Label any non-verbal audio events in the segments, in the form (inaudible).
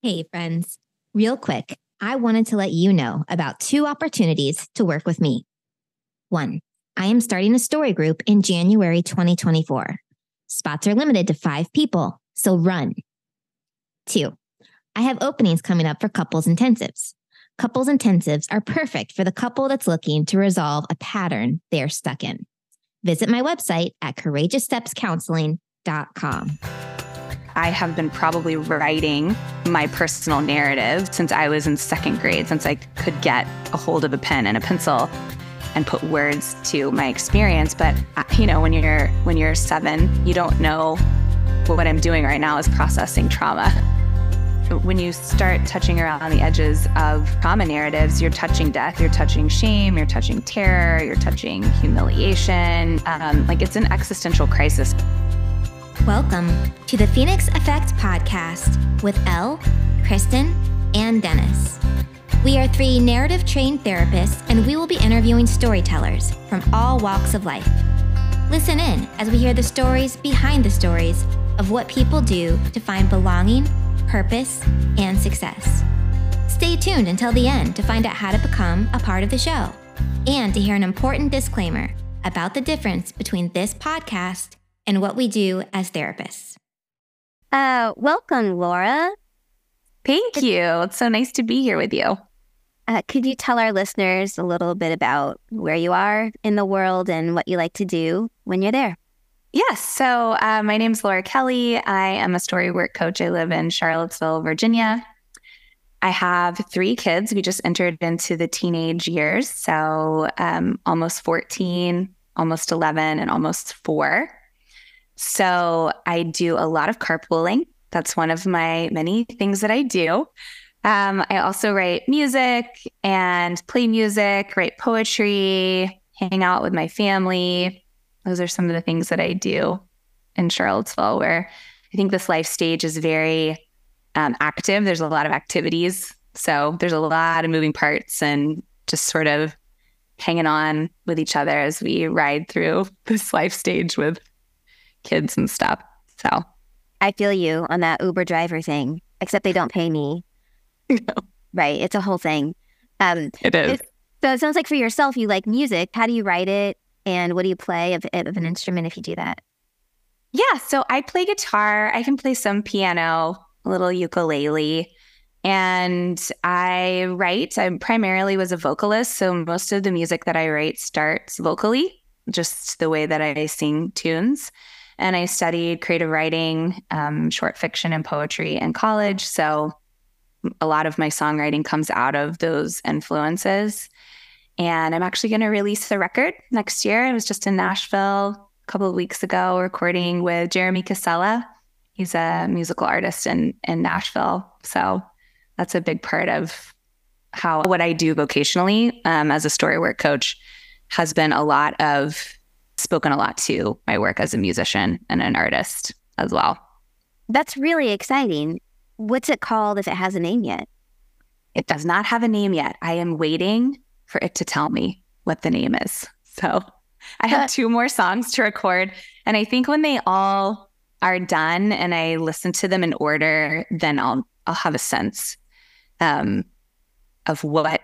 Hey, friends. Real quick, I wanted to let you know about two opportunities to work with me. One, I am starting a story group in January 2024. Spots are limited to five people, so run. Two, I have openings coming up for couples intensives. Couples intensives are perfect for the couple that's looking to resolve a pattern they're stuck in. Visit my website at courageousstepscounseling.com. I have been probably writing my personal narrative since I was in second grade, since I could get a hold of a pen and a pencil and put words to my experience. But uh, you know, when you're when you're seven, you don't know what I'm doing right now is processing trauma. When you start touching around the edges of trauma narratives, you're touching death, you're touching shame, you're touching terror, you're touching humiliation. Um, like it's an existential crisis. Welcome to the Phoenix Effect Podcast with Elle, Kristen, and Dennis. We are three narrative trained therapists, and we will be interviewing storytellers from all walks of life. Listen in as we hear the stories behind the stories of what people do to find belonging, purpose, and success. Stay tuned until the end to find out how to become a part of the show and to hear an important disclaimer about the difference between this podcast and what we do as therapists. Uh, welcome, Lora. Thank you. It's so nice to be here with you. Uh, could you tell our listeners a little bit about where you are in the world and what you like to do when you're there? Yes. So, uh, my name's Lora Kelley. I am a story work coach. I live in Charlottesville, Virginia. I have three kids. We just entered into the teenage years. So, um, almost 14, almost 11, and almost four. So I do a lot of carpooling. That's one of my many things that I do. Um, I also write music and play music, write poetry, hang out with my family. Those are some of the things that I do in Charlottesville, where I think this life stage is very um, active. There's a lot of activities. So there's a lot of moving parts and just sort of hanging on with each other as we ride through (laughs) this life stage with kids and stuff. So I feel you on that Uber driver thing, except they don't pay me. (laughs) No. Right. It's a whole thing. Um, it is. So it sounds like for yourself, you like music. How do you write it? And what do you play of, of an instrument if you do that? Yeah. So I play guitar. I can play some piano, a little ukulele. And I write. I primarily was a vocalist. So most of the music that I write starts vocally, just the way that I sing tunes. And I studied creative writing, um, short fiction, and poetry in college. So a lot of my songwriting comes out of those influences. And I'm actually going to release the record next year. I was just in Nashville a couple of weeks ago recording with Jeremy Casella. He's a musical artist in, in Nashville. So that's a big part of how what I do vocationally um, as a story work coach has been a lot of spoken a lot to my work as a musician and an artist as well. That's really exciting. What's it called if it has a name yet? It does not have a name yet. I am waiting for it to tell me what the name is. So I have two more songs to record. And I think when they all are done and I listen to them in order, then I'll I'll have a sense um, of what,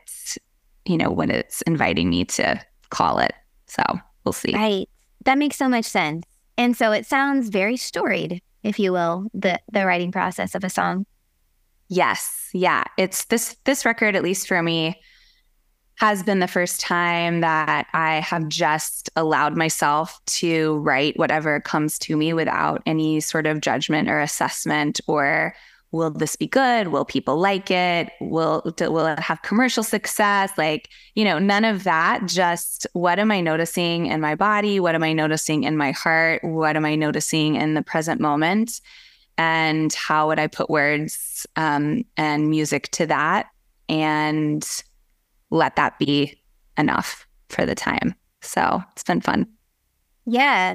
you know, what it's inviting me to call it. So we'll see. Right. That makes so much sense. And so it sounds very storied, if you will, the the writing process of a song. Yes. Yeah. It's this this record, at least for me, has been the first time that I have just allowed myself to write whatever comes to me without any sort of judgment or assessment or will this be good? Will people like it? Will will it have commercial success? Like, you know, none of that. Just what am I noticing in my body? What am I noticing in my heart? What am I noticing in the present moment? And how would I put words um, and music to that and let that be enough for the time? So it's been fun. Yeah.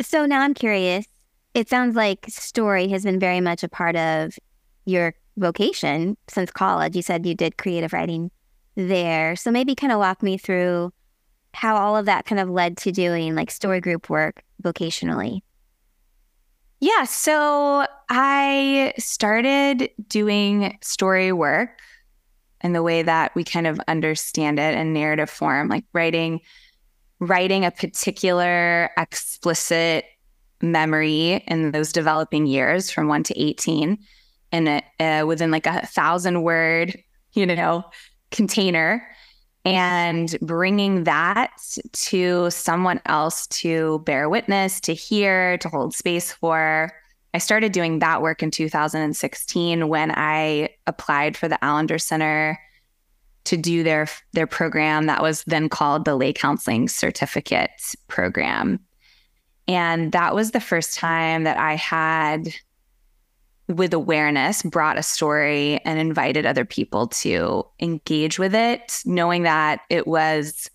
So now I'm curious it sounds like story has been very much a part of your vocation since college. You said you did creative writing there. So maybe kind of walk me through how all of that kind of led to doing like story group work vocationally. Yeah. So I started doing story work in the way that we kind of understand it in narrative form, like writing writing a particular explicit memory in those developing years from 1 to 18 and uh, within like a thousand word you know container and bringing that to someone else to bear witness, to hear, to hold space for. I started doing that work in 2016 when I applied for the Allender Center to do their their program that was then called the Lay Counseling Certificate program. And that was the first time that I had with awareness brought a story and invited other people to engage with it, knowing that it was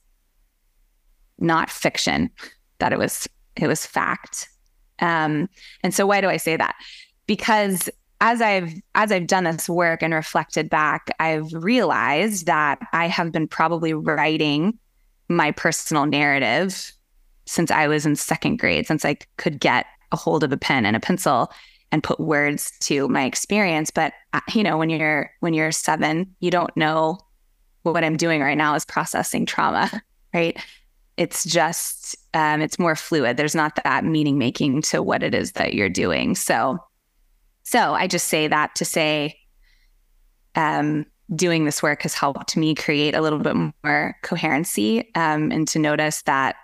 not fiction, that it was it was fact. Um, and so why do I say that? Because as I've as I've done this work and reflected back, I've realized that I have been probably writing my personal narrative since I was in second grade, since I could get a hold of a pen and a pencil and put words to my experience. But uh, you know when you're when you're 7 you don't know what I'm doing right now is processing trauma (laughs) right? It's just um, it's more fluid. There's not that meaning making to what it is that you're doing. So so I just say that to say um, doing this work has helped me create a little bit more coherency um, and to notice that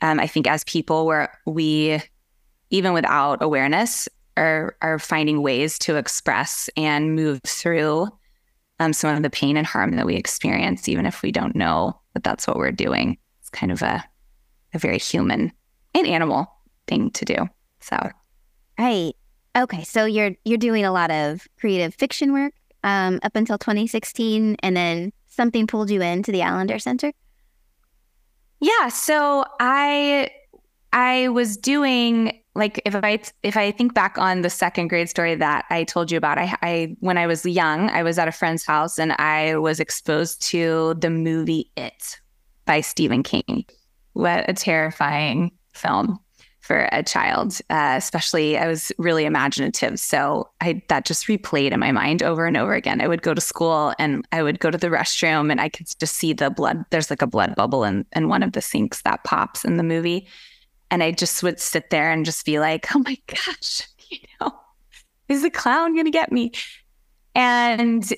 um, I think as people where we even without awareness are are finding ways to express and move through um, some of the pain and harm that we experience, even if we don't know that that's what we're doing. It's kind of a a very human and animal thing to do. So, right. Okay, so you're you're doing a lot of creative fiction work um, up until 2016, and then something pulled you into the Allender Center. Yeah, so I I was doing like if I if I think back on the second grade story that I told you about, I, I when I was young, I was at a friend's house and I was exposed to the movie It by Stephen King. What a terrifying film for a child, uh, especially I was really imaginative, so I that just replayed in my mind over and over again. I would go to school and I would go to the restroom and I could just see the blood. There's like a blood bubble in in one of the sinks that pops in the movie and I just would sit there and just be like, oh my (laughs) gosh, you know, is the clown going to get me? And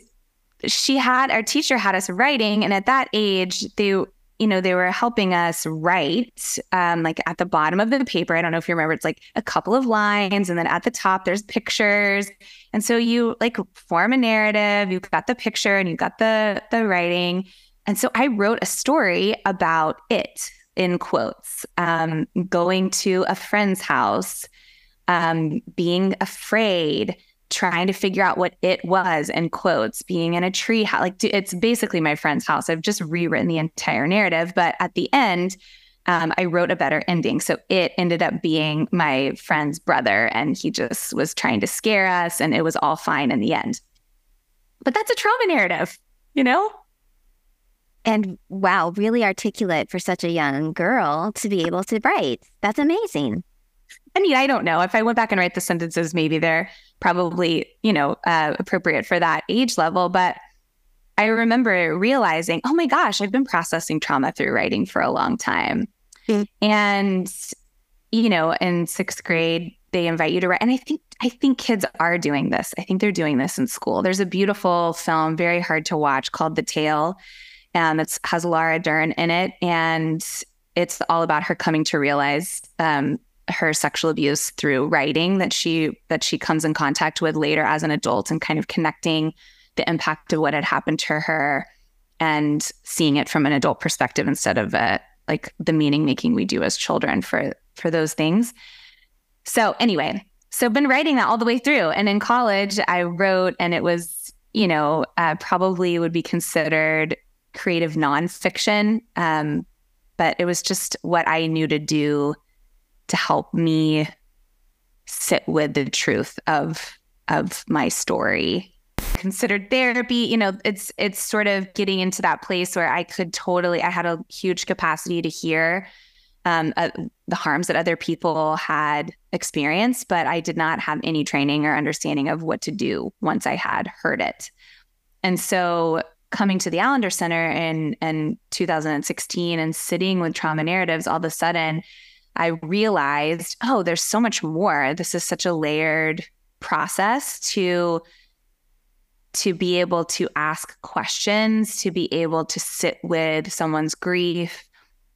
she had, our teacher had us writing. And at that age, they, you know, they were helping us write, um, like at the bottom of the paper. I don't know if you remember, it's like a couple of lines. And then at the top, there's pictures. And so you like form a narrative, you've got the picture and you've got the, the writing. And so I wrote a story about it in quotes, um, going to a friend's house, um, being afraid, trying to figure out what it was in quotes, being in a tree house. Like it's basically my friend's house. I've just rewritten the entire narrative, but at the end, um, I wrote a better ending. So it ended up being my friend's brother, and he just was trying to scare us, and it was all fine in the end. But that's a trauma narrative, you know? And wow, really articulate for such a young girl to be able to write. That's amazing. I mean, I don't know. If I went back and write the sentences, maybe they're probably, you know, uh, appropriate for that age level. But I remember realizing, oh my gosh, I've been processing trauma through writing for a long time. Mm-hmm. And, you know, in sixth grade, they invite you to write. And I think I think kids are doing this. I think they're doing this in school. There's a beautiful film, very hard to watch, called The Tale um, it has Laura Dern in it, and it's all about her coming to realize um, her sexual abuse through writing that she that she comes in contact with later as an adult, and kind of connecting the impact of what had happened to her and seeing it from an adult perspective instead of uh, like the meaning making we do as children for for those things. So anyway, so been writing that all the way through, and in college I wrote, and it was you know uh, probably would be considered creative nonfiction. Um, but it was just what I knew to do to help me sit with the truth of of my story. Considered therapy, you know, it's it's sort of getting into that place where I could totally I had a huge capacity to hear um, uh, the harms that other people had experienced, but I did not have any training or understanding of what to do once I had heard it. And so coming to the Allender Center in, in 2016 and sitting with trauma narratives, all of a sudden I realized, oh, there's so much more. This is such a layered process to to be able to ask questions, to be able to sit with someone's grief,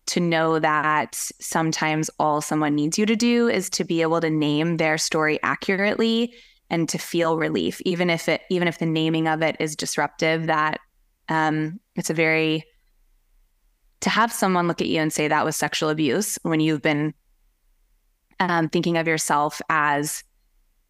to know that sometimes all someone needs you to do is to be able to name their story accurately and to feel relief even if it even if the naming of it is disruptive that um, it's a very to have someone look at you and say that was sexual abuse when you've been um, thinking of yourself as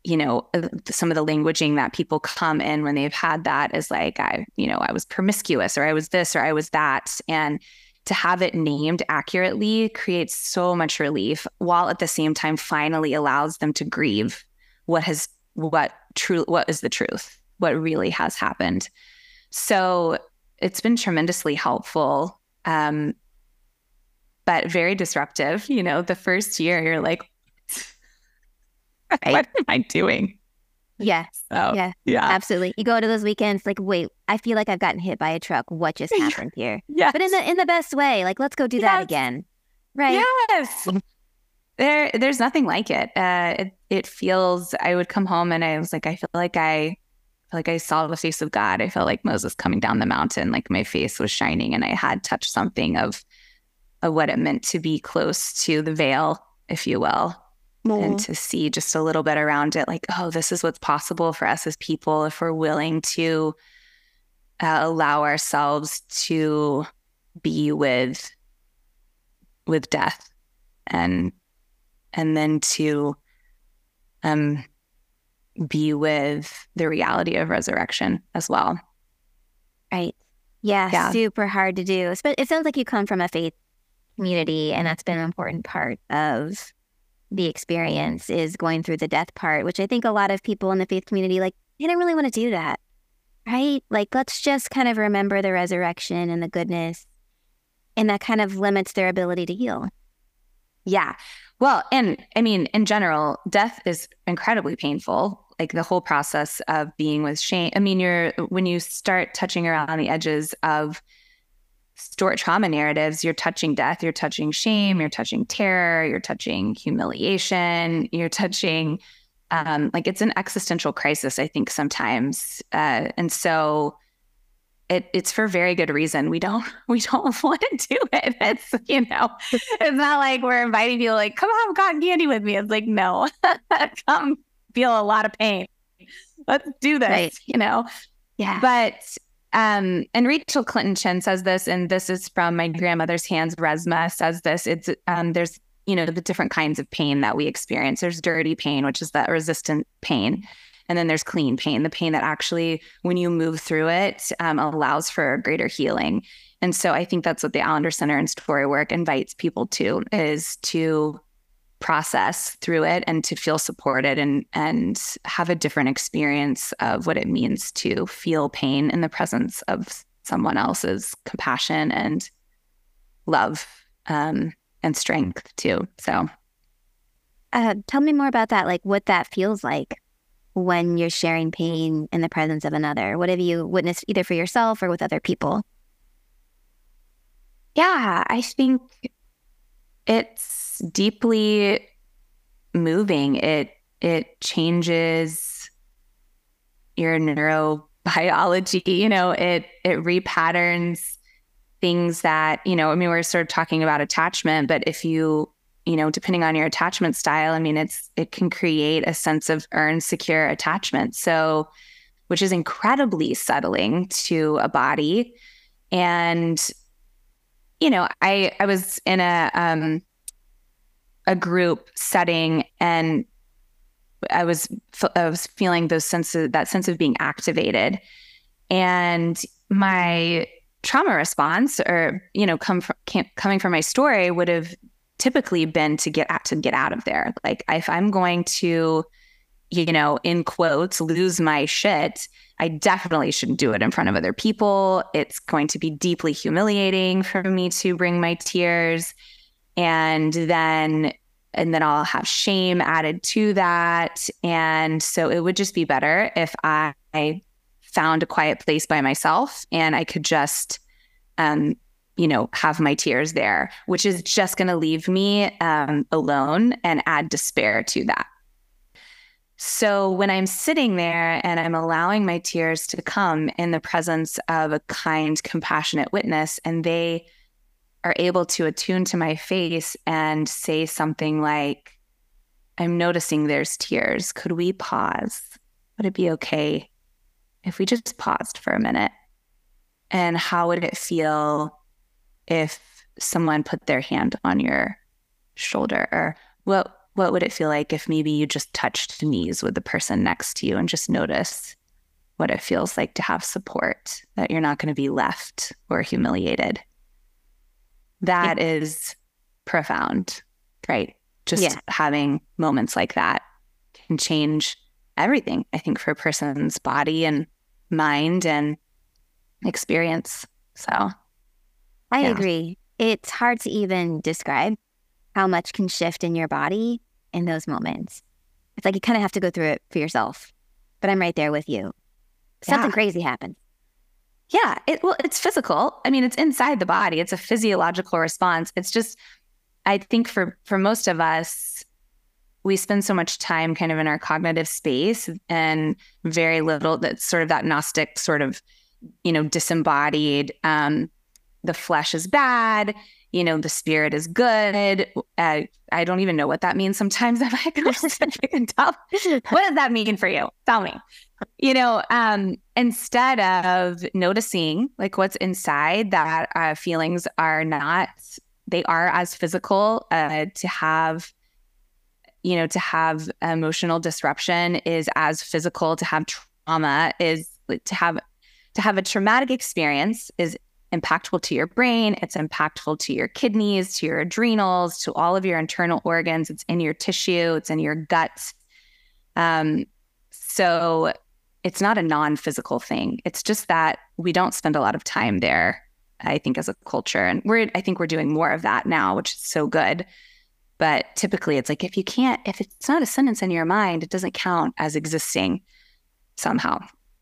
you know uh, some of the languaging that people come in when they've had that is like i you know i was promiscuous or i was this or i was that. And to have it named accurately creates so much relief while at the same time finally allows them to grieve what has what true what is the truth what really has happened. So it's been tremendously helpful um, but very disruptive you know the first year you're like right. (laughs) what am i doing Yes. So, yeah. Yeah. Absolutely. You go to those weekends like, wait, I feel like I've gotten hit by a truck. What just (laughs) happened here? Yeah. But in the in the best way. Like, let's go do yes. that again. Right. Yes. There there's nothing like it. Uh it it feels I would come home and I was like, I feel like I like I saw the face of God. I felt like Moses coming down the mountain, like my face was shining and I had touched something of of what it meant to be close to the veil, if you will and to see just a little bit around it like oh this is what's possible for us as people if we're willing to uh, allow ourselves to be with with death and and then to um be with the reality of resurrection as well right yeah, yeah. super hard to do But it sounds like you come from a faith community and that's been an important part of the experience is going through the death part, which I think a lot of people in the faith community like they don't really want to do that. Right? Like let's just kind of remember the resurrection and the goodness. And that kind of limits their ability to heal. Yeah. Well, and I mean, in general, death is incredibly painful. Like the whole process of being with shame. I mean, you're when you start touching around the edges of store trauma narratives, you're touching death, you're touching shame, you're touching terror, you're touching humiliation, you're touching um, like it's an existential crisis, I think sometimes. Uh, and so it, it's for very good reason. We don't (laughs) we don't (laughs) want to do it. It's you know, it's not like we're inviting people like, come have cotton candy with me. It's like, no, (laughs) come feel a lot of pain. Let's do this, right. you know. Yeah. But um, and Rachel Clinton Chen says this, and this is from my grandmother's hands. Resmaa says this. It's um, there's you know the different kinds of pain that we experience. There's dirty pain, which is that resistant pain, and then there's clean pain, the pain that actually, when you move through it, um, allows for greater healing. And so I think that's what the Allender Center and Story Work invites people to is to process through it and to feel supported and and have a different experience of what it means to feel pain in the presence of someone else's compassion and love um, and strength too. So, uh, tell me more about that. Like what that feels like when you're sharing pain in the presence of another. What have you witnessed either for yourself or with other people? Yeah, I think it's deeply moving. It it changes your neurobiology. (laughs) You know, it it repatterns things that you know. I mean, we're sort of talking about attachment, but if you you know, depending on your attachment style, I mean, it's it can create a sense of earned, secure attachment. So, which is incredibly settling to a body. And, you know, I I was in a um a group setting and I was I was feeling those sense of, that sense of being activated, and my trauma response, or you know, come from coming from my story, would have typically been to get out to get out of there. Like if I'm going to, you know, in quotes, lose my shit, I definitely shouldn't do it in front of other people. It's going to be deeply humiliating for me to bring my tears And then and then I'll have shame added to that. And so it would just be better if I found a quiet place by myself and I could just, um, you know, have my tears there, which is just going to leave me um, alone and add despair to that. So when I'm sitting there and I'm allowing my tears to come in the presence of a kind, compassionate witness, and they are able to attune to my face and say something like, I'm noticing there's tears. Could we pause? Would it be okay if we just paused for a minute? And how would it feel if someone put their hand on your shoulder? Or what what would it feel like if maybe you just touched knees with the person next to you and just notice what it feels like to have support, that you're not going to be left or humiliated? That yeah. is profound, right? Just yeah. having moments like that can change everything, I think, for a person's body and mind and experience. So I yeah. agree. It's hard to even describe how much can shift in your body in those moments. It's like you kind of have to go through it for yourself. But I'm right there with you. Something yeah. crazy happens. Yeah, it well, it's physical. I mean, it's inside the body. It's a physiological response. It's just, I think for for most of us, we spend so much time kind of in our cognitive space and very little that's sort of that gnostic sort of, you know, disembodied. Um, the flesh is bad. You know, the spirit is good. I don't even know what that means. Sometimes (laughs) I'm like, what does that mean for you? Tell me you know, um, instead of noticing like what's inside, that uh, feelings are not, they are as physical. Uh, to have, you know, to have emotional disruption is as physical. To have trauma is to have to have a traumatic experience is impactful to your brain. It's impactful to your kidneys, to your adrenals, to all of your internal organs. It's in your tissue. It's in your gut. Um, so it's not a non-physical thing. It's just that we don't spend a lot of time there, I think, as a culture. And we're I think we're doing more of that now, which is so good. But typically it's like if you can't, if it's not a sentence in your mind, it doesn't count as existing somehow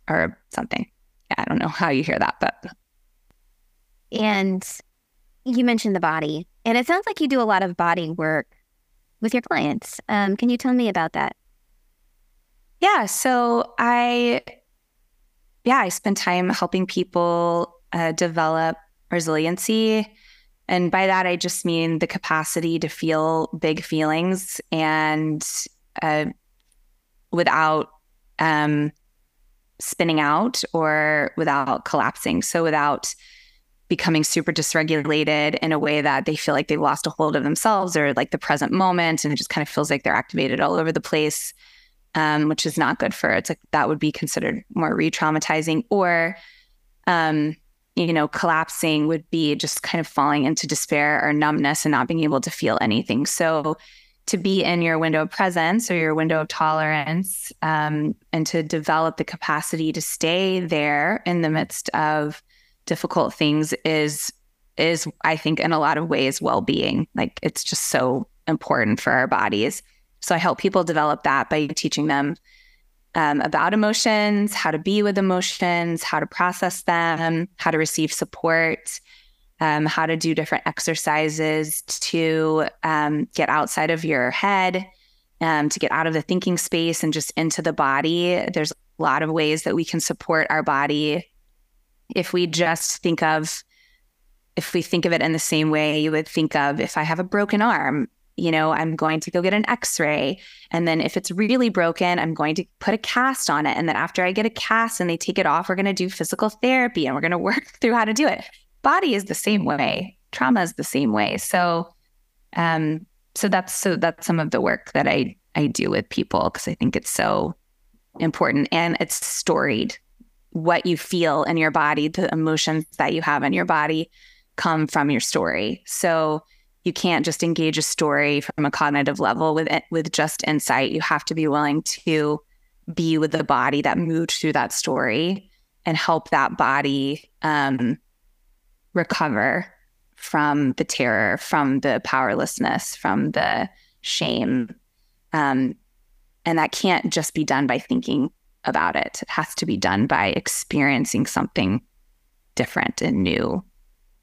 or something. I don't know how you hear that, but and you mentioned the body, and it sounds like you do a lot of body work with your clients. Um, can you tell me about that? Yeah. So I, yeah, I spend time helping people uh, develop resiliency. And by that, I just mean the capacity to feel big feelings and uh, without um, spinning out or without collapsing. So without becoming super dysregulated in a way that they feel like they've lost a hold of themselves or like the present moment and it just kind of feels like they're activated all over the place um, which is not good for it's like that would be considered more re-traumatizing or um, you know collapsing would be just kind of falling into despair or numbness and not being able to feel anything. So to be in your window of presence or your window of tolerance um, and to develop the capacity to stay there in the midst of difficult things is is i think in a lot of ways well-being like it's just so important for our bodies so I help people develop that by teaching them um, about emotions, how to be with emotions, how to process them, how to receive support, um, how to do different exercises to um, get outside of your head, um, to get out of the thinking space and just into the body. There's a lot of ways that we can support our body if we just think of if we think of it in the same way you would think of if I have a broken arm, you know, I'm going to go get an x ray. And then if it's really broken, I'm going to put a cast on it. And then after I get a cast and they take it off, we're going to do physical therapy and we're going (laughs) to work through how to do it. Body is the same way, trauma is the same way. So, um, so that's so that's some of the work that I I do with people because I think it's so important and it's storied. What you feel in your body, the emotions that you have in your body come from your story. So you can't just engage a story from a cognitive level with it, with just insight. You have to be willing to be with the body that moved through that story and help that body um, recover from the terror, from the powerlessness, from the shame. Um, and that can't just be done by thinking about it. It has to be done by experiencing something different and new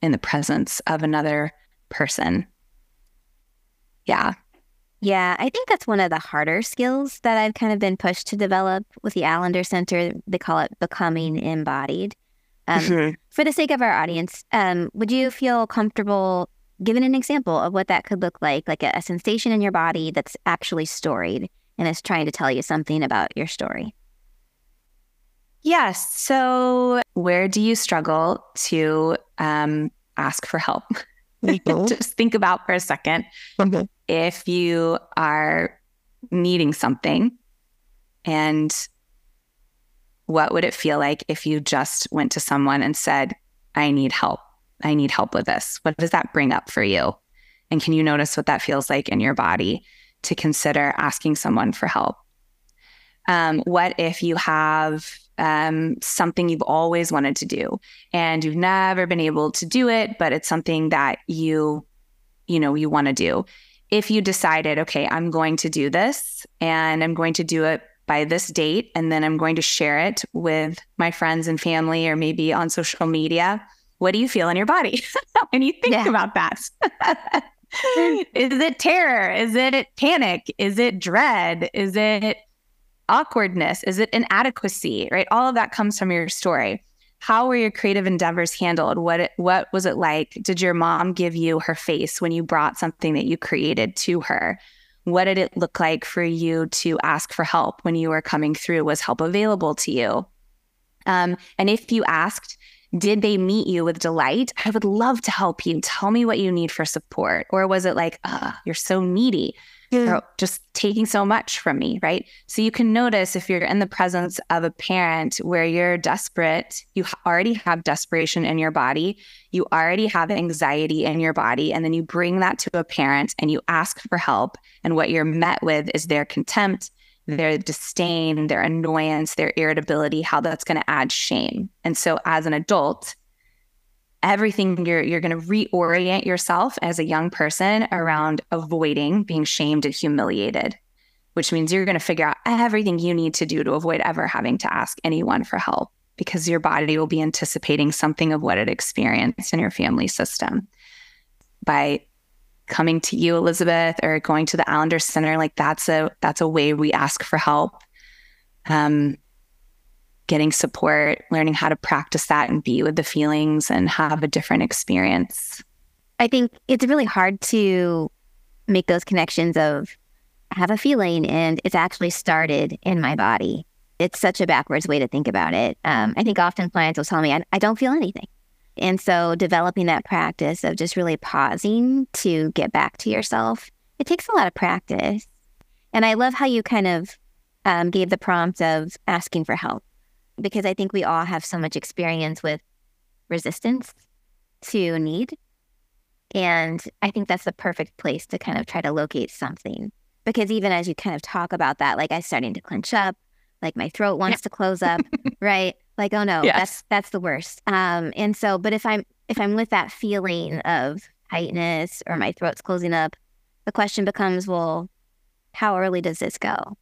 in the presence of another person. Yeah. Yeah, I think that's one of the harder skills that I've kind of been pushed to develop with the Allender Center. They call it becoming embodied. Um, mm-hmm. For the sake of our audience, um, would you feel comfortable giving an example of what that could look like, like a, a sensation in your body that's actually storied and is trying to tell you something about your story? Yes. So, where do you struggle to um, ask for help? (laughs) Just think about for a second. Okay. If you are needing something, and what would it feel like if you just went to someone and said, I need help? I need help with this. What does that bring up for you? And can you notice what that feels like in your body to consider asking someone for help? Um, what if you have um, something you've always wanted to do and you've never been able to do it, but it's something that you, you know, you want to do? If you decided, okay, I'm going to do this and I'm going to do it by this date, and then I'm going to share it with my friends and family or maybe on social media what do you feel in your body (laughs) when you think yeah. about that? (laughs) is it terror? Is it panic? Is it dread? Is it awkwardness? Is it inadequacy? Right? All of that comes from your story. How were your creative endeavors handled? What it, what was it like? Did your mom give you her face when you brought something that you created to her? What did it look like for you to ask for help when you were coming through? Was help available to you? Um, and if you asked, did they meet you with delight? I would love to help you. Tell me what you need for support. Or was it like, ah, oh, you're so needy? You're just taking so much from me, right? So you can notice if you're in the presence of a parent where you're desperate, you already have desperation in your body, you already have anxiety in your body, and then you bring that to a parent and you ask for help. And what you're met with is their contempt, their disdain, their annoyance, their irritability, how that's going to add shame. And so as an adult, everything you're you're going to reorient yourself as a young person around avoiding being shamed and humiliated, which means you're going to figure out everything you need to do to avoid ever having to ask anyone for help because your body will be anticipating something of what it experienced in your family system. By coming to you, Elizabeth, or going to the Allender Center, like that's a that's a way we ask for help. Um, getting support, learning how to practice that and be with the feelings and have a different experience. I think it's really hard to make those connections of I have a feeling and it's actually started in my body. It's such a backwards way to think about it. Um, I think often clients will tell me, I, I don't feel anything. And so developing that practice of just really pausing to get back to yourself, it takes a lot of practice. And I love how you kind of um, gave the prompt of asking for help because I think we all have so much experience with resistance to need. And I think that's the perfect place to kind of try to locate something. Because even as you kind of talk about that, like I'm starting to clench up, like my throat wants yeah. to close up, (laughs) right? Like, oh no, yes. that's that's the worst. Um, and so, but if I'm if I'm with that feeling of tightness or my throat's closing up, the question becomes, well, how early does this go?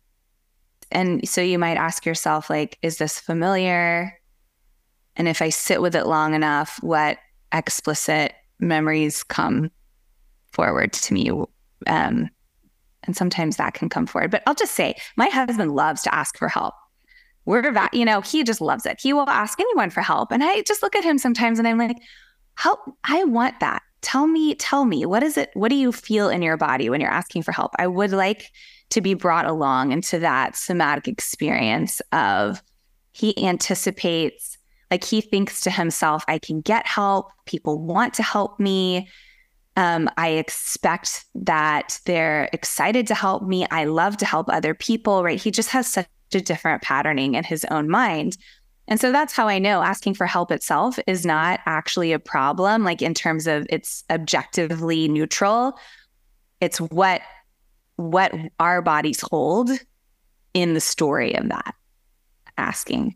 And so you might ask yourself, like, is this familiar? And if I sit with it long enough, what explicit memories come forward to me? Um, and sometimes that can come forward. But I'll just say, my husband loves to ask for help we're that you know he just loves it he will ask anyone for help and i just look at him sometimes and i'm like help i want that tell me tell me what is it what do you feel in your body when you're asking for help i would like to be brought along into that somatic experience of he anticipates like he thinks to himself i can get help people want to help me um, I expect that they're excited to help me. I love to help other people, right? He just has such a different patterning in his own mind. And so that's how I know asking for help itself is not actually a problem, like in terms of it's objectively neutral. It's what what our bodies hold in the story of that asking.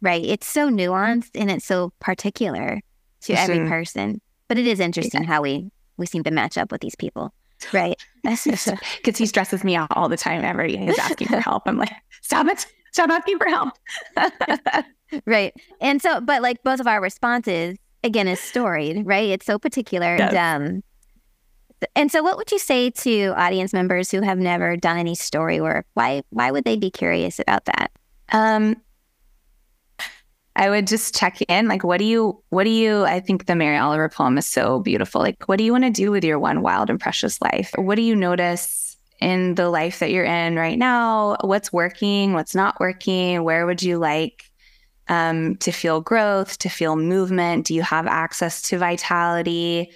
Right. It's so nuanced and it's so particular to mm-hmm. every person. But it is interesting yeah. how we we seem to match up with these people. Right. (laughs) Because he stresses me out all the time whenever he's asking for help. I'm like, stop it. Stop asking for help. (laughs) right. And so, but like both of our responses, again, is storied, right? It's so particular. Yes. And, um, and so what would you say to audience members who have never done any story work? Why why would they be curious about that? Um I would just check in. Like, what do you, what do you, I think the Mary Oliver poem is so beautiful. Like, what do you want to do with your one wild and precious life? What do you notice in the life that you're in right now? What's working? What's not working? Where would you like um, to feel growth, to feel movement? Do you have access to vitality?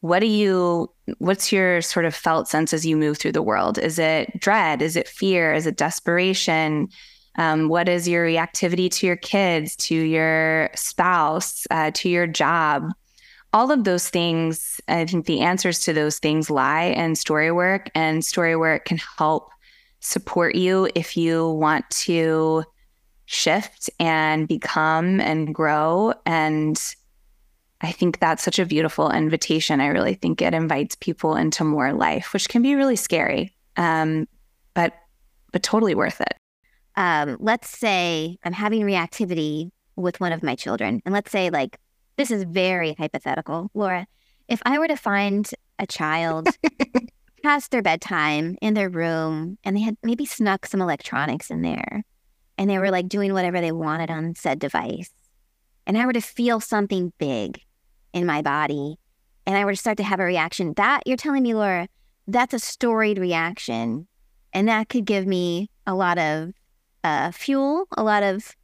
What do you, what's your sort of felt sense as you move through the world? Is it dread? Is it fear? Is it desperation? Um, what is your reactivity to your kids, to your spouse, uh, to your job? All of those things, I think the answers to those things lie in story work, and story work can help support you if you want to shift and become and grow. And I think that's such a beautiful invitation. I really think it invites people into more life, which can be really scary, um, but but totally worth it um, let's say I'm having reactivity with one of my children, and let's say like this is very hypothetical, Lora. If I were to find a child (laughs) past their bedtime in their room and they had maybe snuck some electronics in there and they were like doing whatever they wanted on said device, and I were to feel something big in my body and I were to start to have a reaction, that you're telling me, Lora, that's a storied reaction. And that could give me a lot of uh, fuel, a lot of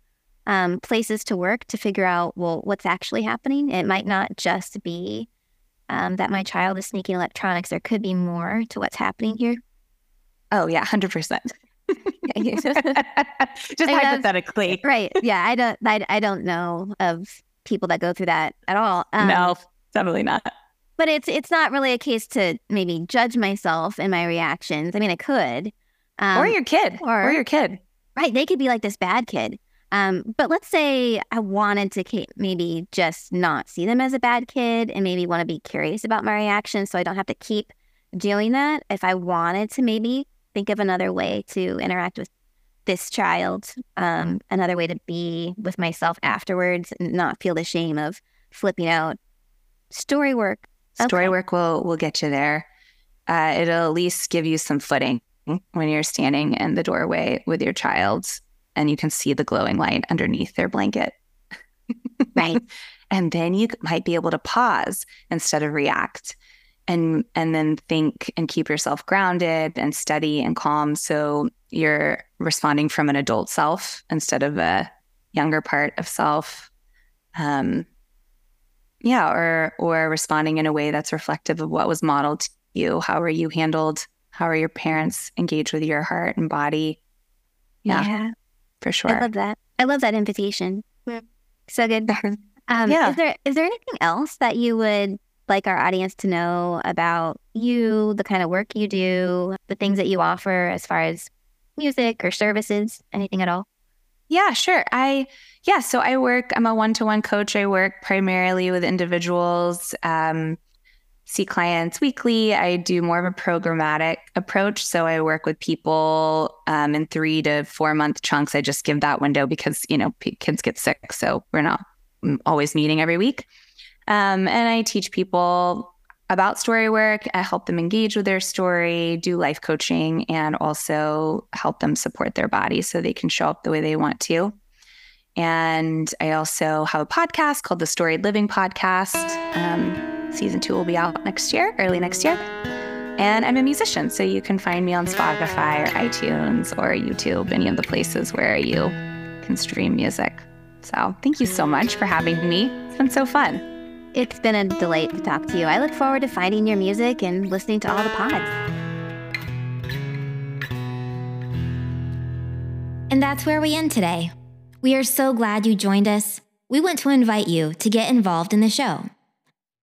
um, places to work to figure out, well, what's actually happening. It might not just be um, that my child is sneaking electronics. There could be more to what's happening here. Oh, yeah, 100%. (laughs) (laughs) just hypothetically. right. Yeah. I don't, I, I don't know of people that go through that at all. Um, no, definitely not. But it's, it's not really a case to maybe judge myself and my reactions. I mean, I could. Um, or your kid. Or, or your kid right, they could be like this bad kid. Um, but let's say I wanted to maybe just not see them as a bad kid and maybe want to be curious about my reaction so I don't have to keep doing that. If I wanted to maybe think of another way to interact with this child, um, another way to be with myself afterwards and not feel the shame of flipping out. Story work. Story work will will get you there. Uh, it'll at least give you some footing when you're standing in the doorway with your child and you can see the glowing light underneath their blanket. right. (laughs) and then you might be able to pause instead of react and and then think and keep yourself grounded and steady and calm so you're responding from an adult self instead of a younger part of self um yeah or or responding in a way that's reflective of what was modeled to you how were you handled how are your parents engaged with your heart and body? Yeah, yeah. for sure. I love that. I love that invitation. So good. (laughs) Um, yeah. Is there is there anything else that you would like our audience to know about you, the kind of work you do, the things that you offer as far as music or services, anything at all? Yeah, sure. I yeah, so I work. I'm a one to one coach. I work primarily with individuals. Um, see clients weekly. I do more of a programmatic approach. So I work with people um, in three to four month chunks. I just give that window because, you know, p- kids get sick. So we're not mm, always meeting every week. Um, and I teach people about story work. I help them engage with their story, do life coaching, and also help them support their body so they can show up the way they want to. And I also have a podcast called the Storied Living Podcast. Um, Season two will be out next year, early next year. And I'm a musician, so you can find me on Spotify or iTunes or YouTube, any of the places where you can stream music. So thank you so much for having me. It's been so fun. It's been a delight to talk to you. I look forward to finding your music and listening to all the pods. And that's where we end today. We are so glad you joined us. We want to invite you to get involved in the show.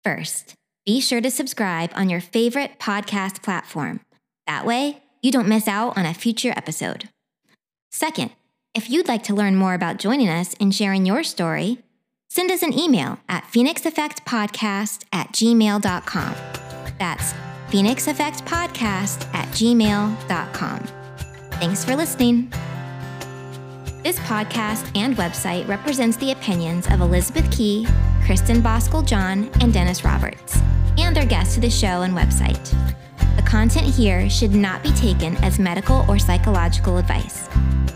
First, be sure to subscribe on your favorite podcast platform. That way, you don't miss out on a future episode. Second, if you'd like to learn more about joining us and sharing your story, send us an email at phoenixeffectpodcast at gmail.com. That's phoenixeffectpodcast at gmail.com. Thanks for listening. This podcast and website represents the opinions of Elizabeth Key, Kristen Boskel John, and Dennis Roberts, and their guests to the show and website. Content here should not be taken as medical or psychological advice.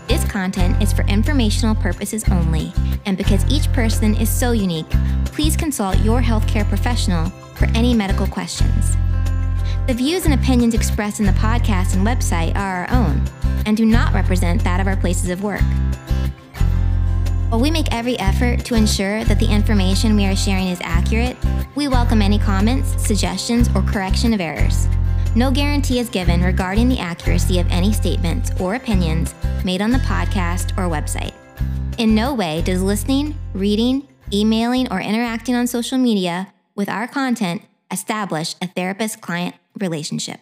This content is for informational purposes only, and because each person is so unique, please consult your healthcare professional for any medical questions. The views and opinions expressed in the podcast and website are our own and do not represent that of our places of work. While we make every effort to ensure that the information we are sharing is accurate, we welcome any comments, suggestions, or correction of errors. No guarantee is given regarding the accuracy of any statements or opinions made on the podcast or website. In no way does listening, reading, emailing, or interacting on social media with our content establish a therapist client relationship.